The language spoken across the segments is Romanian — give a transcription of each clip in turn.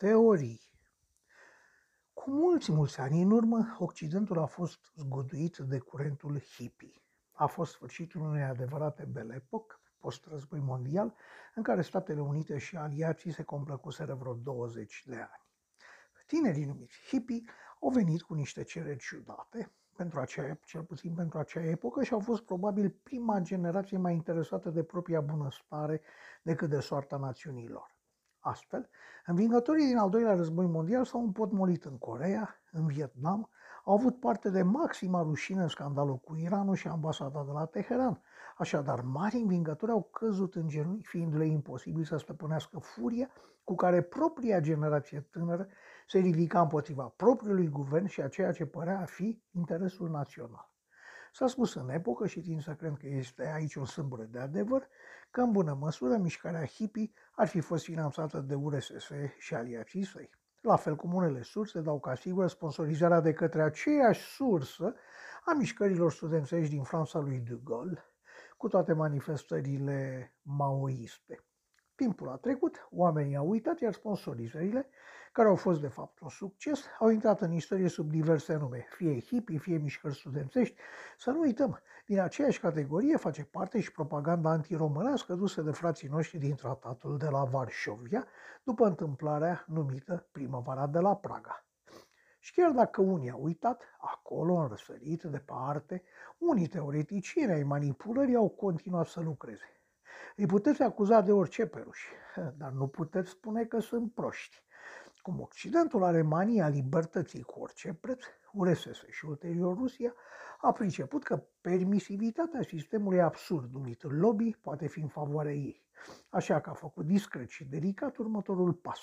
Teorii Cu mulți, mulți ani în urmă, Occidentul a fost zguduit de curentul hippie. A fost sfârșitul unei adevărate belle époque, post-război mondial, în care Statele Unite și aliații se complăcuseră vreo 20 de ani. Tinerii numiți hippie au venit cu niște cereri ciudate, pentru aceea, cel puțin pentru acea epocă, și au fost probabil prima generație mai interesată de propria bunăstare decât de soarta națiunilor. Astfel, învingătorii din al doilea război mondial s-au împotmolit în Corea, în Vietnam, au avut parte de maxima rușine în scandalul cu Iranul și ambasada de la Teheran. Așadar, mari învingători au căzut în genunchi, fiindu-le imposibil să stăpânească furia cu care propria generație tânără se ridica împotriva propriului guvern și a ceea ce părea a fi interesul național. S-a spus în epocă și tind să cred că este aici un sâmbure de adevăr, că în bună măsură mișcarea hippie ar fi fost finanțată de URSS și aliații săi. La fel cum unele surse dau ca sigur sponsorizarea de către aceeași sursă a mișcărilor studențești din Franța lui de Gaulle, cu toate manifestările maoiste. Timpul a trecut, oamenii au uitat, iar sponsorizările, care au fost de fapt un succes, au intrat în istorie sub diverse nume, fie hippie, fie mișcări studențești. Să nu uităm, din aceeași categorie face parte și propaganda antiromânească dusă de frații noștri din tratatul de la Varșovia, după întâmplarea numită Primăvara de la Praga. Și chiar dacă unii au uitat, acolo, în răsărit, departe, unii teoreticieni ai manipulării au continuat să lucreze. Îi puteți acuza de orice peruși, dar nu puteți spune că sunt proști. Cum Occidentul are mania libertății cu orice preț, URSS și ulterior Rusia a priceput că permisivitatea sistemului absurd numit lobby poate fi în favoarea ei. Așa că a făcut discret și delicat următorul pas.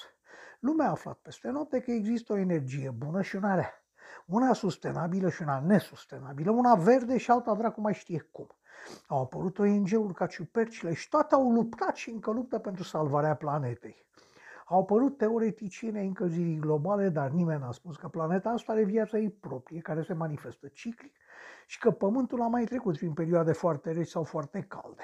Lumea a aflat peste noapte că există o energie bună și una rea. Una sustenabilă și una nesustenabilă, una verde și alta dracu mai știe cum. Au apărut ONG-uri ca ciupercile și toate au luptat și încă luptă pentru salvarea planetei. Au apărut teoreticieni ai încălzirii globale, dar nimeni n-a spus că planeta asta are viața ei proprie, care se manifestă ciclic și că Pământul a mai trecut prin perioade foarte reci sau foarte calde.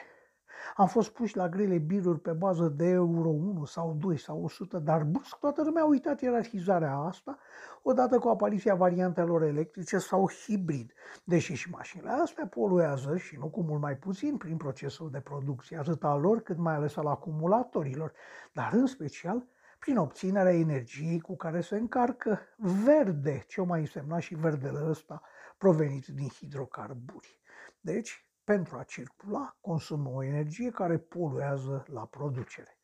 Am fost puși la grele biruri pe bază de euro 1 sau 2 sau 100, dar brusc toată lumea a uitat ierarhizarea asta odată cu apariția variantelor electrice sau hibrid, deși și mașinile astea poluează și nu cu mult mai puțin prin procesul de producție, atât al lor cât mai ales al acumulatorilor, dar în special prin obținerea energiei cu care se încarcă verde, ce o mai însemna și verdele ăsta provenit din hidrocarburi. Deci, pentru a circula, consumă o energie care poluează la producere.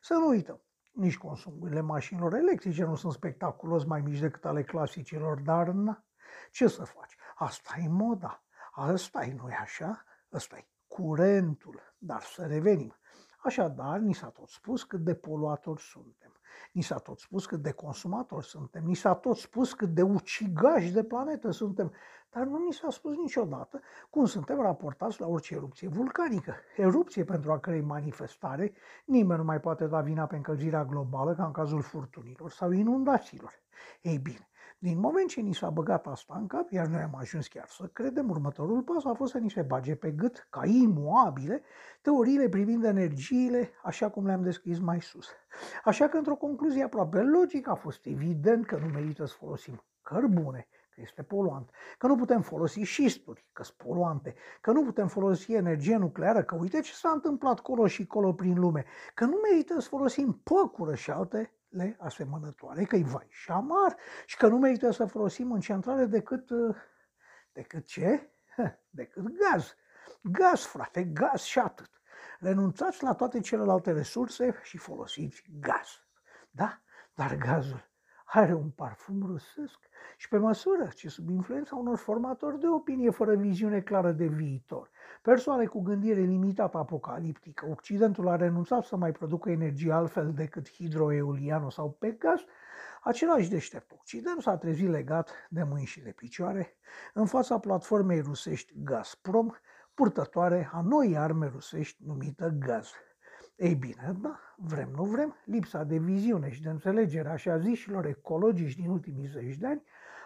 Să nu uităm, nici consumurile mașinilor electrice nu sunt spectaculos mai mici decât ale clasicilor, dar na, ce să faci? Asta e moda, asta e, nu așa? Asta e curentul. Dar să revenim. Așadar, ni s-a tot spus cât de poluatori suntem. Ni s-a tot spus cât de consumatori suntem. Ni s-a tot spus cât de ucigași de planetă suntem. Dar nu ni s-a spus niciodată cum suntem raportați la orice erupție vulcanică. Erupție pentru a cărei manifestare nimeni nu mai poate da vina pe încălzirea globală ca în cazul furtunilor sau inundațiilor. Ei bine, din moment ce ni s-a băgat asta în cap, iar noi am ajuns chiar să credem, următorul pas a fost să ni se bage pe gât, ca imuabile, teoriile privind energiile, așa cum le-am descris mai sus. Așa că, într-o concluzie aproape logică, a fost evident că nu merită să folosim cărbune, că este poluant, că nu putem folosi șisturi, că sunt poluante, că nu putem folosi energie nucleară, că uite ce s-a întâmplat colo și colo prin lume, că nu merită să folosim păcură și alte le asemănătoare, că e vai și amar și că nu merită să folosim în centrale decât, uh, decât ce? Decât gaz. Gaz, frate, gaz și atât. Renunțați la toate celelalte resurse și folosiți gaz. Da? Dar gazul are un parfum rusesc și pe măsură ce sub influența unor formatori de opinie fără viziune clară de viitor, persoane cu gândire limitată apocaliptică, Occidentul a renunțat să mai producă energie altfel decât hidroeoliană sau pe gaz, același deștept. Occident s-a trezit legat de mâini și de picioare. În fața platformei rusești Gazprom, purtătoare a noi arme rusești numită gaz. Ei bine, da, vrem, nu vrem, lipsa de viziune și de înțelegere așa zișilor ecologici din ultimii zeci de ani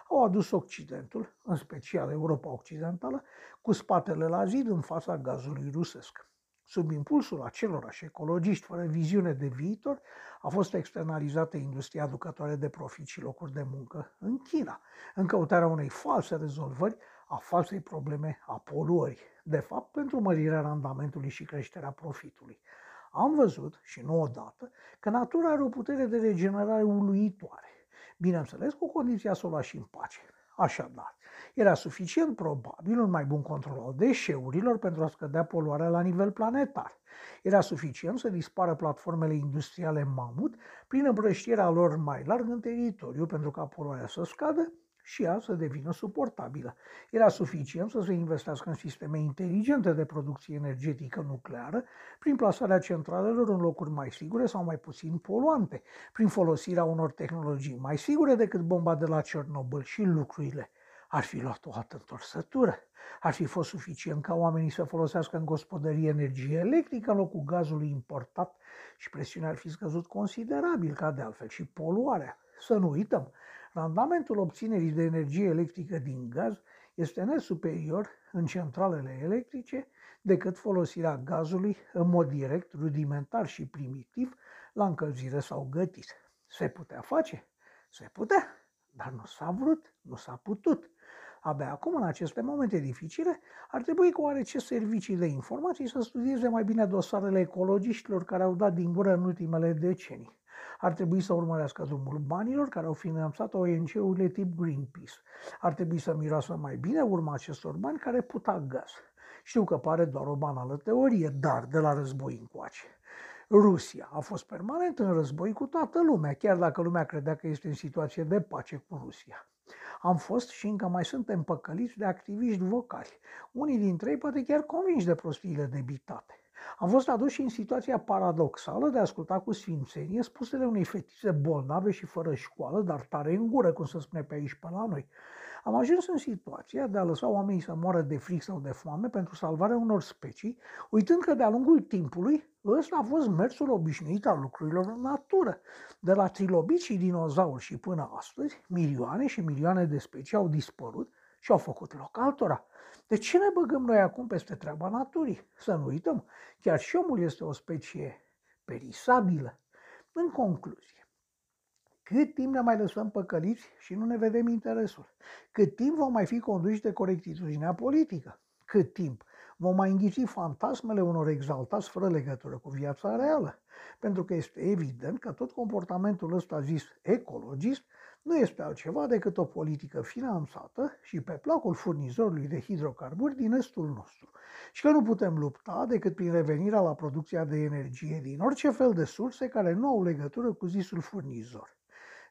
au adus Occidentul, în special Europa Occidentală, cu spatele la zid în fața gazului rusesc. Sub impulsul acelorași ecologiști fără viziune de viitor, a fost externalizată industria aducătoare de profit și locuri de muncă în China, în căutarea unei false rezolvări a falsei probleme a poluării, de fapt pentru mărirea randamentului și creșterea profitului. Am văzut, și nu odată, că natura are o putere de regenerare uluitoare. Bineînțeles, cu condiția să o lași în pace. Așadar, era suficient probabil un mai bun control al deșeurilor pentru a scădea poluarea la nivel planetar. Era suficient să dispară platformele industriale mamut prin împrăștierea lor mai larg în teritoriu pentru ca poluarea să scadă și ea să devină suportabilă. Era suficient să se investească în sisteme inteligente de producție energetică nucleară, prin plasarea centralelor în locuri mai sigure sau mai puțin poluante, prin folosirea unor tehnologii mai sigure decât bomba de la Cernobâl și lucrurile ar fi luat o altă întorsătură. Ar fi fost suficient ca oamenii să folosească în gospodărie energie electrică în locul gazului importat și presiunea ar fi scăzut considerabil, ca de altfel și poluarea. Să nu uităm, Randamentul obținerii de energie electrică din gaz este net superior în centralele electrice decât folosirea gazului în mod direct, rudimentar și primitiv la încălzire sau gătit. Se putea face? Se putea, dar nu s-a vrut, nu s-a putut. Abia acum, în aceste momente dificile, ar trebui cu oarece servicii de informații să studieze mai bine dosarele ecologiștilor care au dat din gură în ultimele decenii ar trebui să urmărească drumul banilor care au finanțat ONG-urile tip Greenpeace. Ar trebui să miroasă mai bine urma acestor bani care puta gaz. Știu că pare doar o banală teorie, dar de la război încoace. Rusia a fost permanent în război cu toată lumea, chiar dacă lumea credea că este în situație de pace cu Rusia. Am fost și încă mai suntem păcăliți de activiști vocali, unii dintre ei poate chiar convinși de prostiile debitate. Am fost aduși în situația paradoxală de a asculta cu sfințenie spusele unei fetițe bolnave și fără școală, dar tare în gură, cum se spune pe aici pe la noi. Am ajuns în situația de a lăsa oamenii să moară de fric sau de foame pentru salvarea unor specii, uitând că de-a lungul timpului ăsta a fost mersul obișnuit al lucrurilor în natură. De la trilobici și dinozauri și până astăzi, milioane și milioane de specii au dispărut și au făcut loc altora. De ce ne băgăm noi acum peste treaba naturii? Să nu uităm, chiar și omul este o specie perisabilă. În concluzie, cât timp ne mai lăsăm păcăliți și nu ne vedem interesul? Cât timp vom mai fi conduși de corectitudinea politică? Cât timp vom mai înghiți fantasmele unor exaltați fără legătură cu viața reală? Pentru că este evident că tot comportamentul ăsta zis ecologist nu este altceva decât o politică finanțată și pe placul furnizorului de hidrocarburi din estul nostru și că nu putem lupta decât prin revenirea la producția de energie din orice fel de surse care nu au legătură cu zisul furnizor.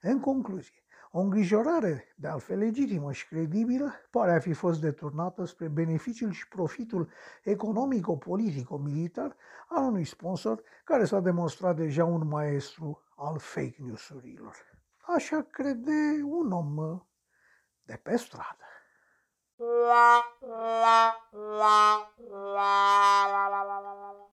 În concluzie, o îngrijorare, de altfel legitimă și credibilă, pare a fi fost deturnată spre beneficiul și profitul economico-politico-militar al unui sponsor care s-a demonstrat deja un maestru al fake news-urilor. Așa crede un om de pe stradă. La, la, la, la, la, la, la.